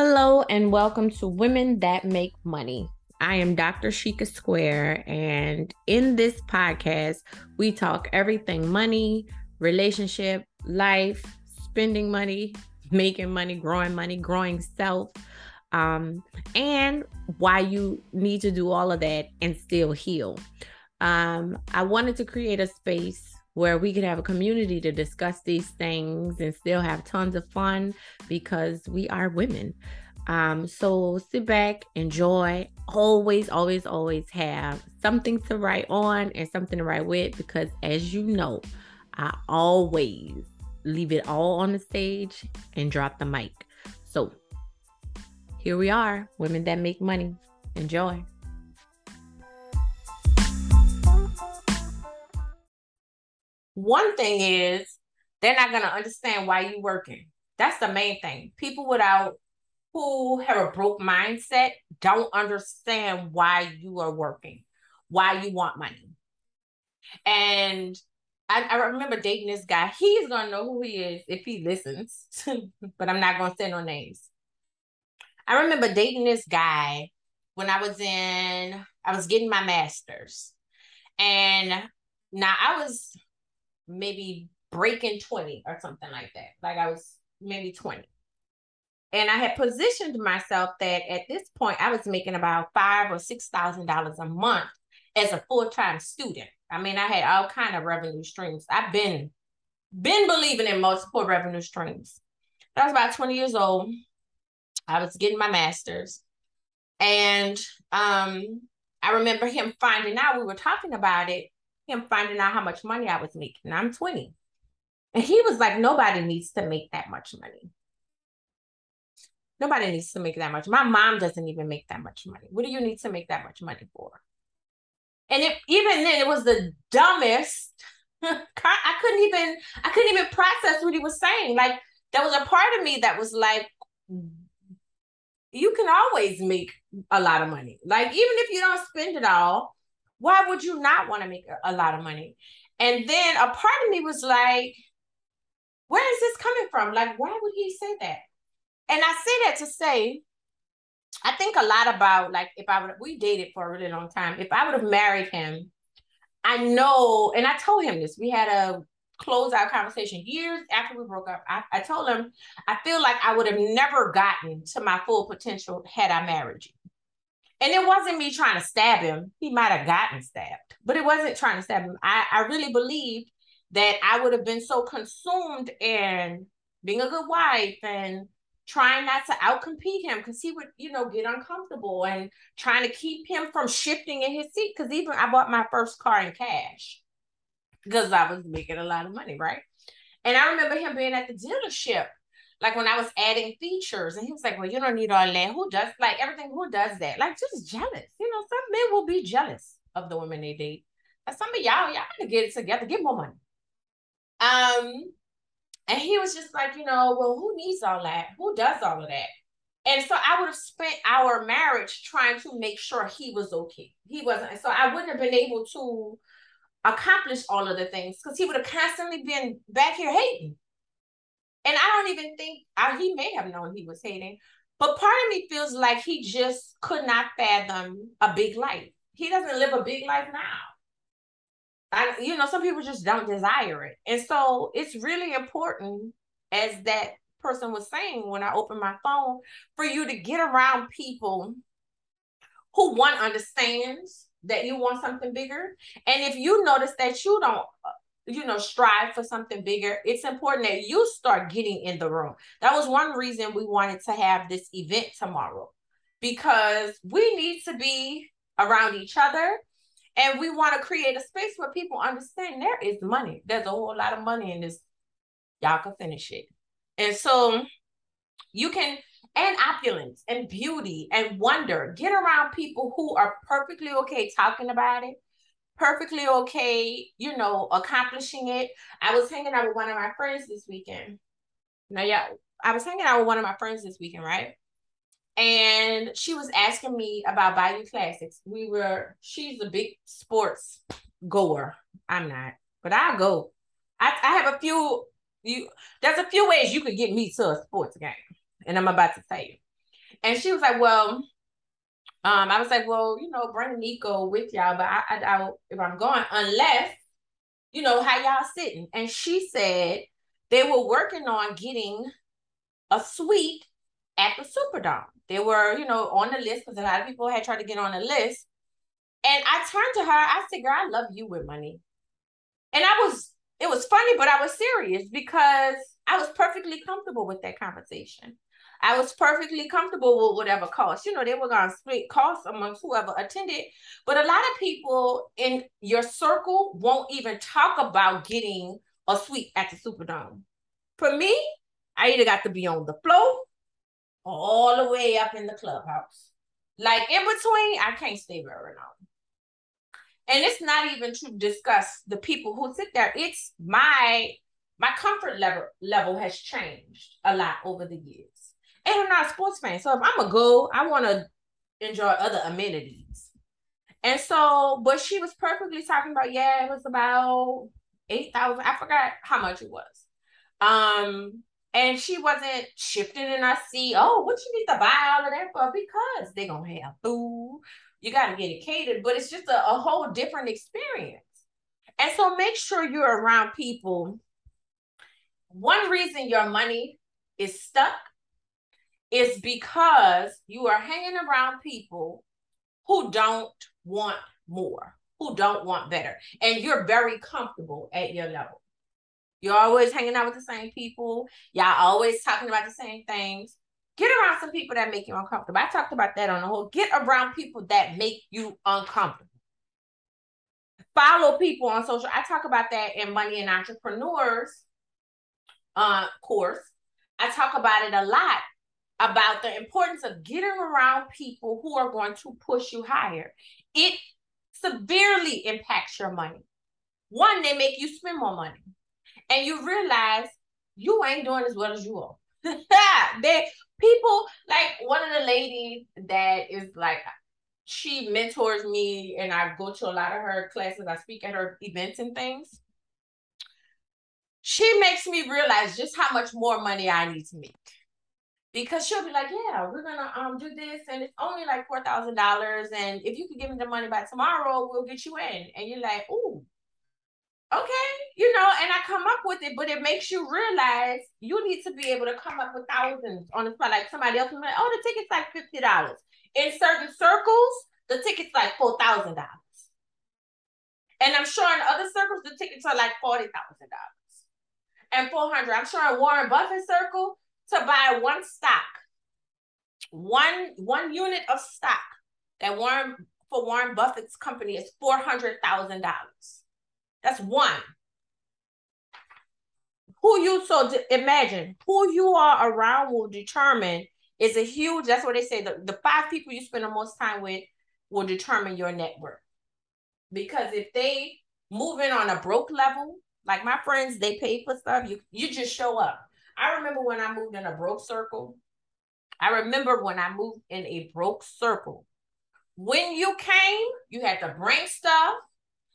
Hello, and welcome to Women That Make Money. I am Dr. Shika Square, and in this podcast, we talk everything money, relationship, life, spending money, making money, growing money, growing self, um, and why you need to do all of that and still heal. Um, I wanted to create a space where we could have a community to discuss these things and still have tons of fun because we are women. Um, so sit back, enjoy. Always, always, always have something to write on and something to write with because, as you know, I always leave it all on the stage and drop the mic. So here we are, women that make money. Enjoy. One thing is they're not going to understand why you're working. That's the main thing. People without who have a broke mindset don't understand why you are working, why you want money. And I, I remember dating this guy. He's gonna know who he is if he listens, but I'm not gonna say no names. I remember dating this guy when I was in, I was getting my master's. And now I was maybe breaking 20 or something like that. Like I was maybe 20. And I had positioned myself that at this point I was making about five or six thousand dollars a month as a full-time student. I mean, I had all kind of revenue streams. I've been been believing in multiple revenue streams. I was about 20 years old. I was getting my master's. And um, I remember him finding out we were talking about it him finding out how much money I was making. I'm 20. And he was like, nobody needs to make that much money. Nobody needs to make that much. My mom doesn't even make that much money. What do you need to make that much money for? And it, even then, it was the dumbest. I couldn't even, I couldn't even process what he was saying. Like there was a part of me that was like, you can always make a lot of money. Like even if you don't spend it all, why would you not want to make a, lot of money? And then a part of me was like, where is this coming from? Like, why would he say that? And I say that to say, I think a lot about like if I would we dated for a really long time. If I would have married him, I know, and I told him this. We had a closeout conversation years after we broke up. I, I told him I feel like I would have never gotten to my full potential had I married you. And it wasn't me trying to stab him. He might have gotten stabbed, but it wasn't trying to stab him. I, I really believed that I would have been so consumed in being a good wife and trying not to outcompete him because he would, you know, get uncomfortable and trying to keep him from shifting in his seat. Because even I bought my first car in cash because I was making a lot of money, right? And I remember him being at the dealership like when I was adding features, and he was like, "Well, you don't need all that. Who does like everything? Who does that? Like just jealous. You know, some men will be jealous of the women they date. And some of y'all, y'all gotta get it together. Get more money. Um, and he was just like, you know, well, who needs all that? Who does all of that? And so I would have spent our marriage trying to make sure he was okay. He wasn't. So I wouldn't have been able to accomplish all of the things because he would have constantly been back here hating and I don't even think I, he may have known he was hating, but part of me feels like he just could not fathom a big life. He doesn't live a big life now. I, you know, some people just don't desire it. And so it's really important, as that person was saying when I opened my phone, for you to get around people who one understands that you want something bigger. And if you notice that you don't you know, strive for something bigger, it's important that you start getting in the room. That was one reason we wanted to have this event tomorrow because we need to be around each other and we want to create a space where people understand there is money. There's a whole lot of money in this. Y'all can finish it. And so you can, and opulence and beauty and wonder, get around people who are perfectly okay talking about it perfectly okay, you know, accomplishing it. I was hanging out with one of my friends this weekend. Now, yeah, I was hanging out with one of my friends this weekend, right? And she was asking me about Bayou Classics. We were, she's a big sports goer. I'm not, but I go. I, I have a few, you there's a few ways you could get me to a sports game. And I'm about to tell you. And she was like, well, um, I was like, well, you know, bring Nico with y'all, but I, I doubt if I'm going unless, you know, how y'all sitting. And she said they were working on getting a suite at the Superdome. They were, you know, on the list because a lot of people had tried to get on the list. And I turned to her, I said, girl, I love you with money. And I was, it was funny, but I was serious because I was perfectly comfortable with that conversation. I was perfectly comfortable with whatever cost. You know, they were going to split costs amongst whoever attended. But a lot of people in your circle won't even talk about getting a suite at the Superdome. For me, I either got to be on the floor or all the way up in the clubhouse. Like in between, I can't stay very long. And it's not even to discuss the people who sit there. It's my my comfort level level has changed a lot over the years. And I'm not a sports fan. So if I'm a go, I want to enjoy other amenities. And so, but she was perfectly talking about, yeah, it was about 8,000. I forgot how much it was. Um, and she wasn't shifting in her seat. Oh, what you need to buy all of that for? Because they're gonna have food. You gotta get it catered, but it's just a, a whole different experience. And so make sure you're around people. One reason your money is stuck is because you are hanging around people who don't want more, who don't want better, and you're very comfortable at your level. You're always hanging out with the same people. Y'all always talking about the same things. Get around some people that make you uncomfortable. I talked about that on the whole. Get around people that make you uncomfortable. Follow people on social. I talk about that in Money and Entrepreneurs uh, course. I talk about it a lot about the importance of getting around people who are going to push you higher. It severely impacts your money. One, they make you spend more money. And you realize you ain't doing as well as you are. they people like one of the ladies that is like she mentors me and I go to a lot of her classes. I speak at her events and things. She makes me realize just how much more money I need to make because she'll be like, "Yeah, we're gonna um do this, and it's only like four thousand dollars, and if you could give me the money by tomorrow, we'll get you in." And you're like, "Ooh, okay," you know. And I come up with it, but it makes you realize you need to be able to come up with thousands on the spot. Like somebody else was like, "Oh, the ticket's like fifty dollars." In certain circles, the ticket's like four thousand dollars, and I'm sure in other circles the tickets are like forty thousand dollars and four hundred. I'm sure in Warren Buffett circle to buy one stock, one one unit of stock that Warren for Warren Buffett's company is four hundred thousand dollars. That's one. Who you so imagine who you are around will determine is a huge. That's what they say. The, the five people you spend the most time with will determine your network. Because if they move in on a broke level, like my friends, they pay for stuff. You you just show up. I remember when I moved in a broke circle. I remember when I moved in a broke circle. When you came, you had to bring stuff.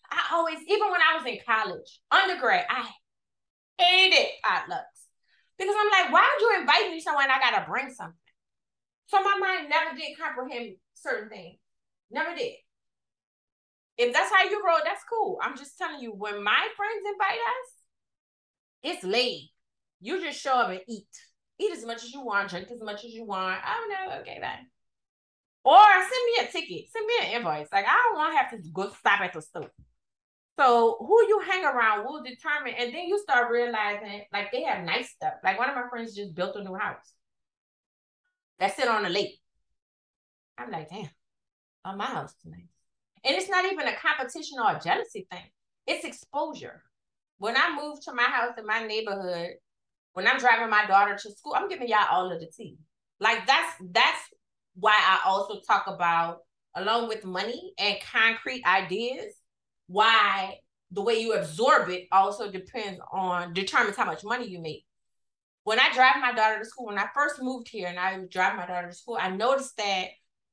I always, even when I was in college, undergrad, I hated potlucks because I'm like, why would you invite me somewhere and I gotta bring something? So my mind never did comprehend certain things. Never did. If that's how you roll, that's cool. I'm just telling you, when my friends invite us, it's late. You just show up and eat. Eat as much as you want, drink as much as you want. Oh, I don't know. Okay, bye. Or send me a ticket. Send me an invoice. Like I don't want to have to go stop at the store. So who you hang around will determine, and then you start realizing like they have nice stuff. Like one of my friends just built a new house. That's it on the lake. I'm like, damn, on my house tonight. And it's not even a competition or a jealousy thing. It's exposure. When I moved to my house in my neighborhood, when I'm driving my daughter to school, I'm giving y'all all of the tea. Like that's that's why I also talk about along with money and concrete ideas, why the way you absorb it also depends on determines how much money you make. When I drive my daughter to school, when I first moved here and I drive my daughter to school, I noticed that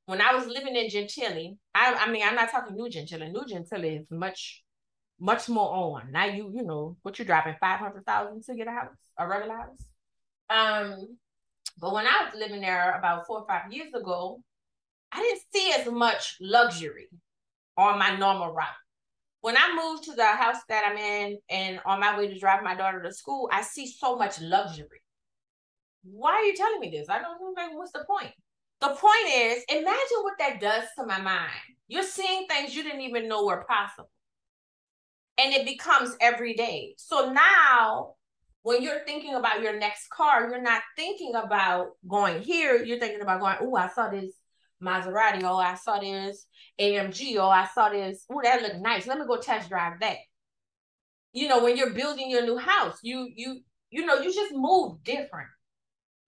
when I was living in Gentilly, I, I mean, I'm not talking New Gentilly. New Gentilly is much much more on. Now you, you know, what you're driving five hundred thousand to get a house, a regular house. Um, But when I was living there about four or five years ago, I didn't see as much luxury on my normal route. When I moved to the house that I'm in and on my way to drive my daughter to school, I see so much luxury. Why are you telling me this? I don't know. Like, what's the point? The point is, imagine what that does to my mind. You're seeing things you didn't even know were possible. And it becomes every day. So now, when you're thinking about your next car, you're not thinking about going here. You're thinking about going, oh, I saw this Maserati. Oh, I saw this AMG. Oh, I saw this. Oh, that looked nice. Let me go test drive that. You know, when you're building your new house, you you you know, you just move different.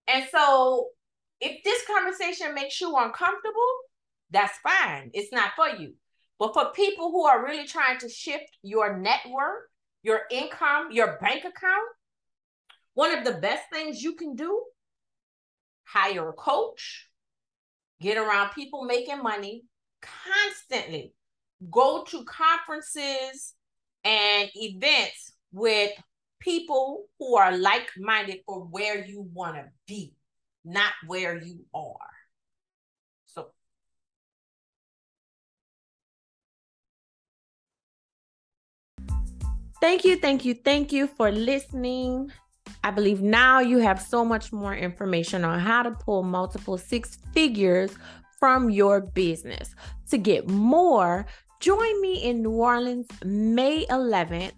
And so if this conversation makes you uncomfortable, that's fine. It's not for you. But for people who are really trying to shift your network, your income, your bank account, one of the best things you can do, hire a coach, get around people making money constantly, go to conferences and events with people who are like-minded for where you want to be not where you are. Thank you, thank you, thank you for listening. I believe now you have so much more information on how to pull multiple six figures from your business. To get more, join me in New Orleans May 11th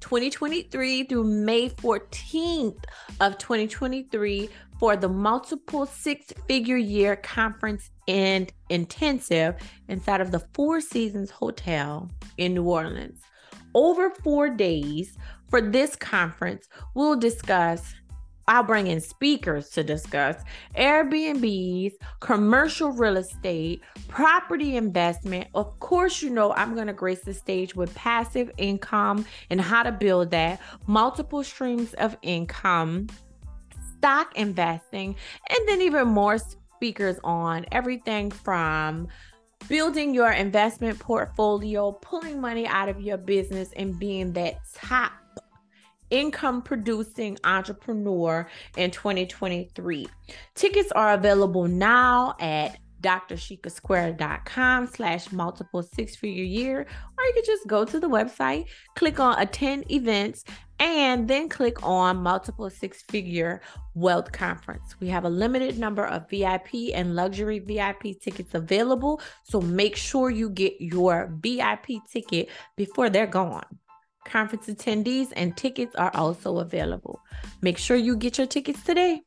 2023 through May 14th of 2023 for the multiple six figure year conference and intensive inside of the Four Seasons Hotel in New Orleans. Over four days for this conference, we'll discuss I'll bring in speakers to discuss Airbnbs, commercial real estate, property investment. Of course, you know I'm going to grace the stage with passive income and how to build that, multiple streams of income, stock investing, and then even more speakers on everything from building your investment portfolio, pulling money out of your business, and being that top income producing entrepreneur in 2023. Tickets are available now at drshikasquare.com slash multiple six figure year or you can just go to the website click on attend events and then click on multiple six figure wealth conference we have a limited number of vip and luxury vip tickets available so make sure you get your vip ticket before they're gone Conference attendees and tickets are also available. Make sure you get your tickets today.